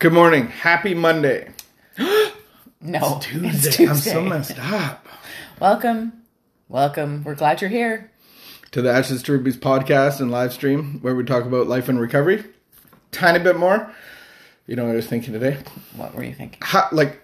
Good morning. Happy Monday. No, Tuesday. it's Tuesday. I'm so messed up. welcome, welcome. We're glad you're here. To the Ashes to Rubies podcast and live stream where we talk about life and recovery. Tiny bit more. You know what I was thinking today? What were you thinking? Ha, like,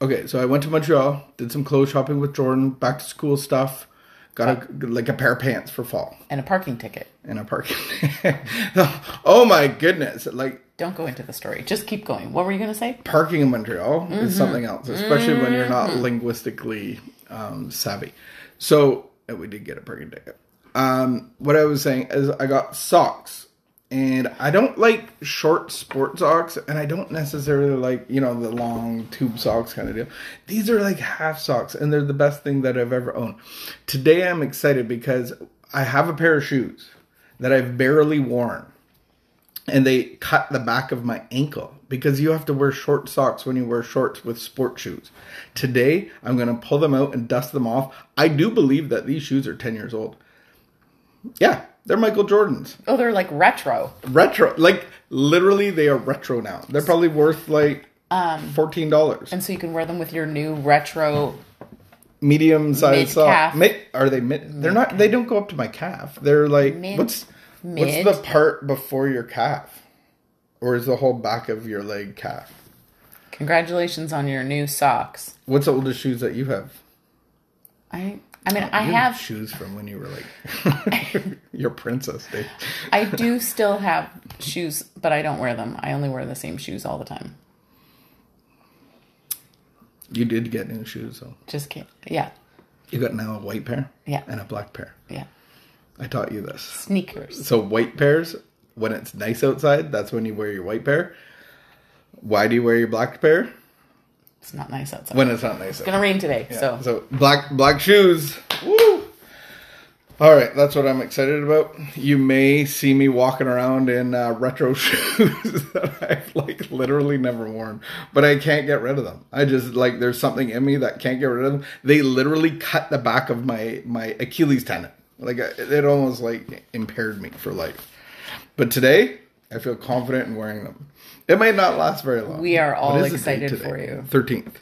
okay, so I went to Montreal, did some clothes shopping with Jordan, back to school stuff, got a, like a pair of pants for fall And a parking ticket. and a parking. oh my goodness. Like, Don't go into the story. Just keep going. What were you going to say? parking in Montreal is something else, especially when you're not linguistically um, savvy. So we did get a parking ticket. Um, what I was saying is I got socks, and I don't like short sport socks, and I don't necessarily like you know the long tube socks kind of deal. These are like half socks, and they're the best thing that I've ever owned. Today I'm excited because I have a pair of shoes that I've barely worn and they cut the back of my ankle because you have to wear short socks when you wear shorts with sport shoes. Today, I'm going to pull them out and dust them off. I do believe that these shoes are 10 years old. Yeah, they're Michael Jordans. Oh, they're like retro. Retro. Like, literally, they are retro now. They're probably worth like um, $14. And so you can wear them with your new retro. Medium sized socks. Are they mid? They're not, they don't go up to my calf. They're like, Mid- what's, mid. what's the part before your calf? Or is the whole back of your leg calf? Congratulations on your new socks. What's the oldest shoes that you have? I I mean, oh, I You have shoes from when you were like your princess days. I do still have shoes, but I don't wear them. I only wear the same shoes all the time. You did get new shoes though. Just can't. Yeah. You got now a white pair Yeah. and a black pair. Yeah. I taught you this. Sneakers. So white pairs, when it's nice outside, that's when you wear your white pair. Why do you wear your black pair? It's not nice outside. When it's not nice. It's gonna rain today, so So black black shoes. Woo! All right, that's what I'm excited about. You may see me walking around in uh, retro shoes that I've like literally never worn, but I can't get rid of them. I just like there's something in me that can't get rid of them. They literally cut the back of my my Achilles tendon. Like it almost like impaired me for life. But today, I feel confident in wearing them. It may not last very long. We are all What is the date excited for you. 13th.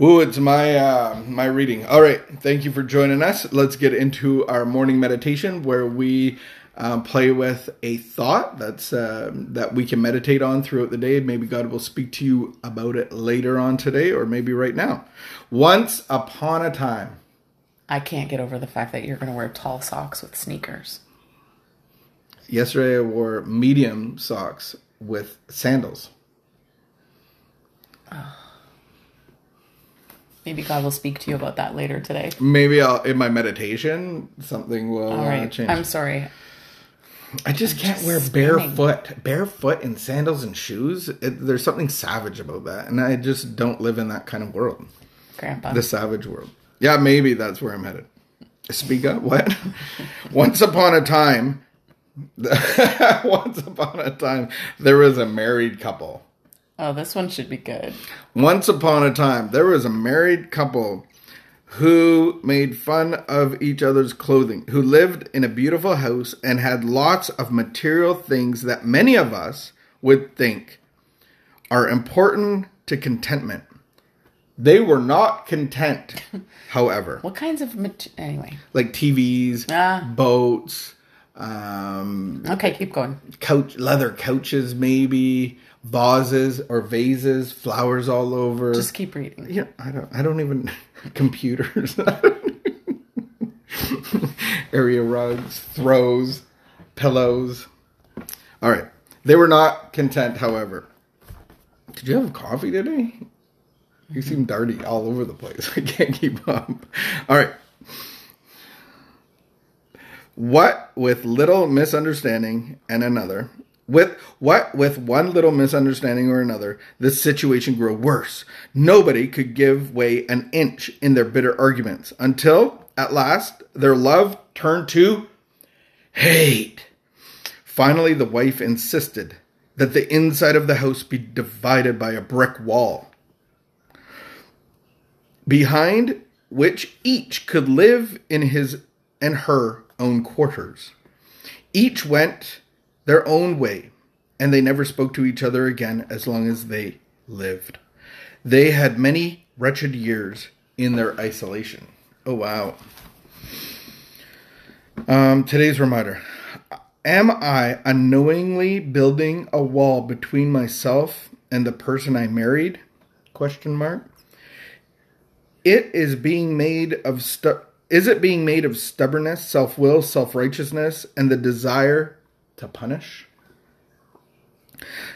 Ooh, it's my uh, my reading. All right, thank you for joining us. Let's get into our morning meditation where we um, play with a thought that's uh, that we can meditate on throughout the day. Maybe God will speak to you about it later on today, or maybe right now. Once upon a time, I can't get over the fact that you're gonna wear tall socks with sneakers. yesterday I wore medium socks with sandals. Maybe God will speak to you about that later today. Maybe I'll in my meditation something will All uh, change. I'm sorry. I just can't wear barefoot, barefoot in sandals and shoes. It, there's something savage about that, and I just don't live in that kind of world, Grandpa. the savage world. Yeah, maybe that's where I'm headed. Speak up. What? Once upon a time, once upon a time, there was a married couple. oh, this one should be good. Once upon a time, there was a married couple who made fun of each other's clothing, who lived in a beautiful house and had lots of material things that many of us would think are important to contentment. They were not content, however, What kinds of mat- anyway? like TVs, Ah. boats, um, Okay, keep going. couch, leather couches, maybe vases or vases, flowers all over. Just keep reading. Yeah, I don't. I don't even computers. Area rugs, throws, pillows. All right. They were not content, however. Did you have coffee today? You seem dirty all over the place. I can't keep up. All right. What with little misunderstanding and another, with what with one little misunderstanding or another, the situation grew worse. Nobody could give way an inch in their bitter arguments until at last their love turned to hate. Finally, the wife insisted that the inside of the house be divided by a brick wall, behind which each could live in his and her own quarters. Each went their own way, and they never spoke to each other again as long as they lived. They had many wretched years in their isolation. Oh, wow. Um, today's reminder Am I unknowingly building a wall between myself and the person I married? Question mark. It is being made of stu- is it being made of stubbornness, self-will, self-righteousness, and the desire to punish?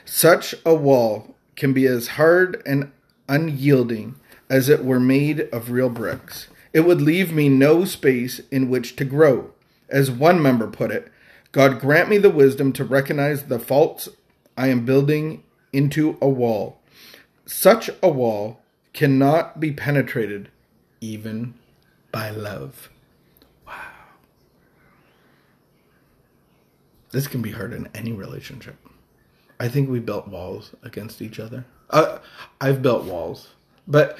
Such a wall can be as hard and unyielding as it were made of real bricks. It would leave me no space in which to grow. As one member put it, God grant me the wisdom to recognize the faults I am building into a wall. Such a wall cannot be penetrated even by love. Wow. This can be hard in any relationship. I think we built walls against each other. Uh, I've built walls, but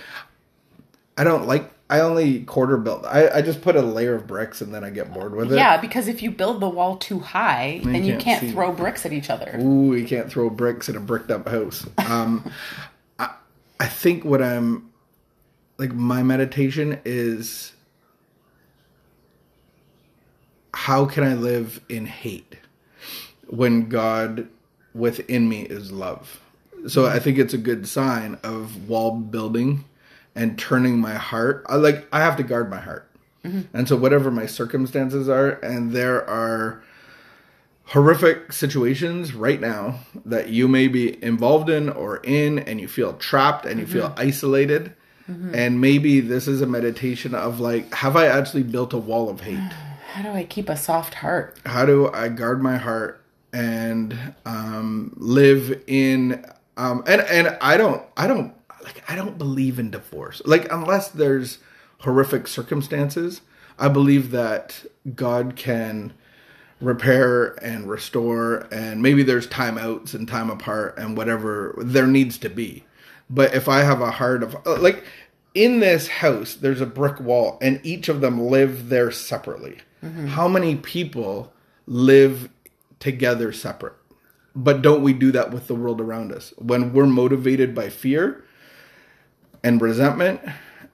I don't like. I only quarter built. I, I just put a layer of bricks and then I get bored with it. Yeah, because if you build the wall too high, Then then you you can't can't throw bricks at each other. Ooh, you can't throw bricks in a bricked up house. Um, I, think what I'm like, my meditation is how can I live in hate when God within me is love? So I think it's a good sign of wall building and turning my heart. I like I have to guard my heart. Mm-hmm. And so whatever my circumstances are and there are horrific situations right now that you may be involved in or in and you feel trapped and you feel isolated. And maybe this is a meditation of like have i actually built a wall of hate? How do I keep a soft heart? how do i guard my heart and um, live in um, and and i don't i don't like i don't believe in divorce. Like unless there's horrific circumstances i believe that god can repair and restore and maybe there's timeouts and time apart and whatever there needs to be. But if i have a heart of uh, like in this house there's a brick wall and each of them live there separately. How many people live together separate? But don't we do that with the world around us? When we're motivated by fear and resentment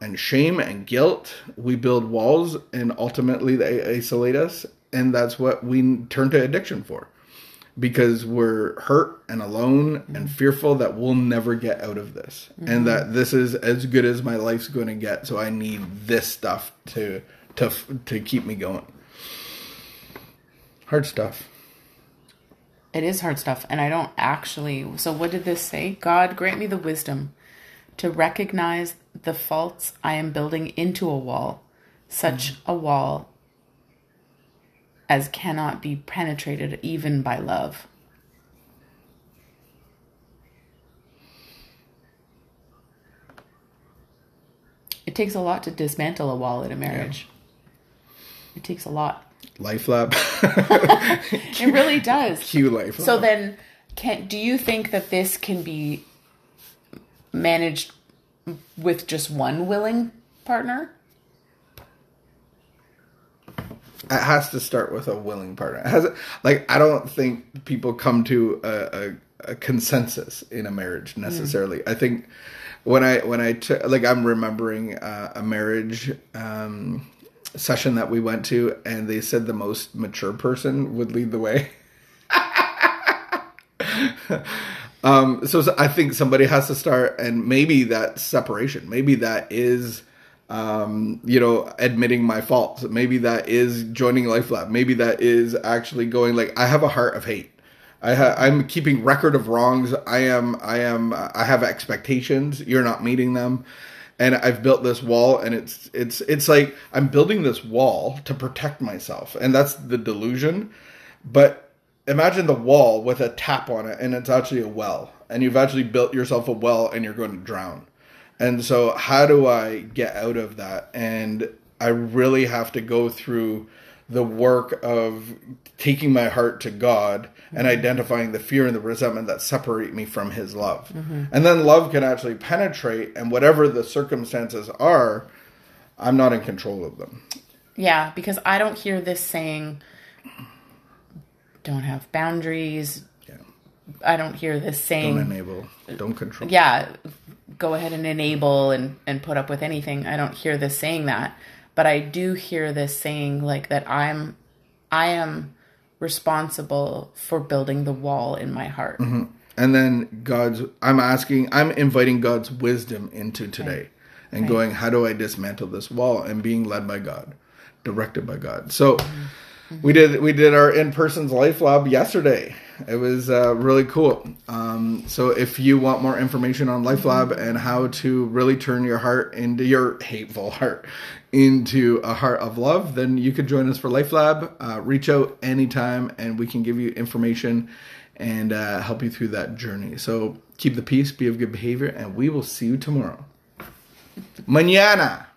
and shame and guilt we build walls and ultimately they isolate us and that's what we turn to addiction for. Because we're hurt and alone mm-hmm. and fearful that we'll never get out of this. And mm-hmm. that this is as good as my life's going to get so i need this stuff to to to keep me going. Hard stuff. It is hard stuff, and I don't actually. So, what did this say? God grant me the wisdom to recognize the faults I am building into a wall, such mm-hmm. a wall as cannot be penetrated even by love. It takes a lot to dismantle a wall in a marriage. It takes a lot. life lab It really does. cue life lab. So then, can do you think that this can be managed with just one willing partner? It has to start with a willing partner. It has like I don't think people come to a, a, a consensus in a marriage necessarily. I think when I when I took like I'm remembering uh, a marriage um, session that we went to, and they said the most mature person would lead the way. um, so, so I think somebody has to start, and maybe that separation, maybe that is um, you know, admitting my faults. Maybe that is joining Life Lab. Maybe that is actually going like I have a heart of hate. I ha- I'm keeping record of wrongs. I am I am I have expectations. You're not meeting them. And I've built this wall and it's it's it's like I'm building this wall to protect myself. And that's the delusion. But imagine the wall with a tap on it and it's actually a well. And you've actually built yourself a well and you're going to drown. And so, how do I get out of that? And I really have to go through the work of taking my heart to God and mm-hmm. identifying the fear and the resentment that separate me from His love. Mm-hmm. And then love can actually penetrate, and whatever the circumstances are, I'm not in control of them. Yeah, because I don't hear this saying don't have boundaries, Yeah. I don't hear this saying. Don't enable. Don't control. yeah, go ahead and enable and, and put up with anything. I don't hear this saying that, but I do hear this saying like that I'm, I am responsible for building the wall in my heart. Mm-hmm. And then God's, I'm asking, I'm inviting God's wisdom into today and going, how do I dismantle this wall and being led by God, directed by God. So mm-hmm. we did, we did our in-person's life lab yesterday. It was uh, really cool. Um, so if you want more information on Life Lab and how to really turn your heart into your hateful heart into a heart of love, then you could join us for Life Lab. Uh, reach out anytime and we can give you information and uh, help you through that journey. So keep the peace, be of good behavior, and we will see you tomorrow. Mañana.